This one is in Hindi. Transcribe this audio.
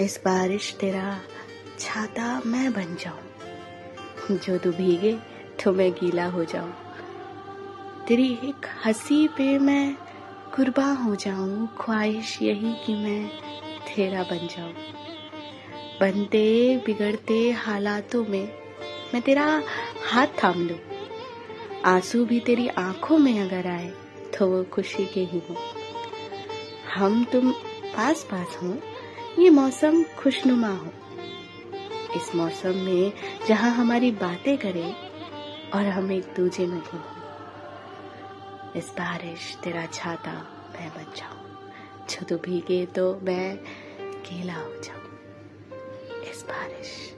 इस बारिश तेरा छाता मैं बन जाऊँ। जो तू भीगे तो मैं गीला हो जाऊँ। तेरी एक हँसी पे मैं कुर्बान हो जाऊँ। ख्वाहिश यही कि मैं तेरा बन जाऊँ। बनते बिगड़ते हालातों में मैं तेरा हाथ थाम लूँ। आँसू भी तेरी आँखों में अगर आए तो वो खुशी के ही हो। हम तुम पास पास हो ये मौसम खुशनुमा हो। इस मौसम में जहाँ हमारी बातें करें और हम एक दूजे में घूम। इस बारिश तेरा छाता मैं बन जाऊँ। जो तू भीगे तो मैं केला हो जाऊँ। इस बारिश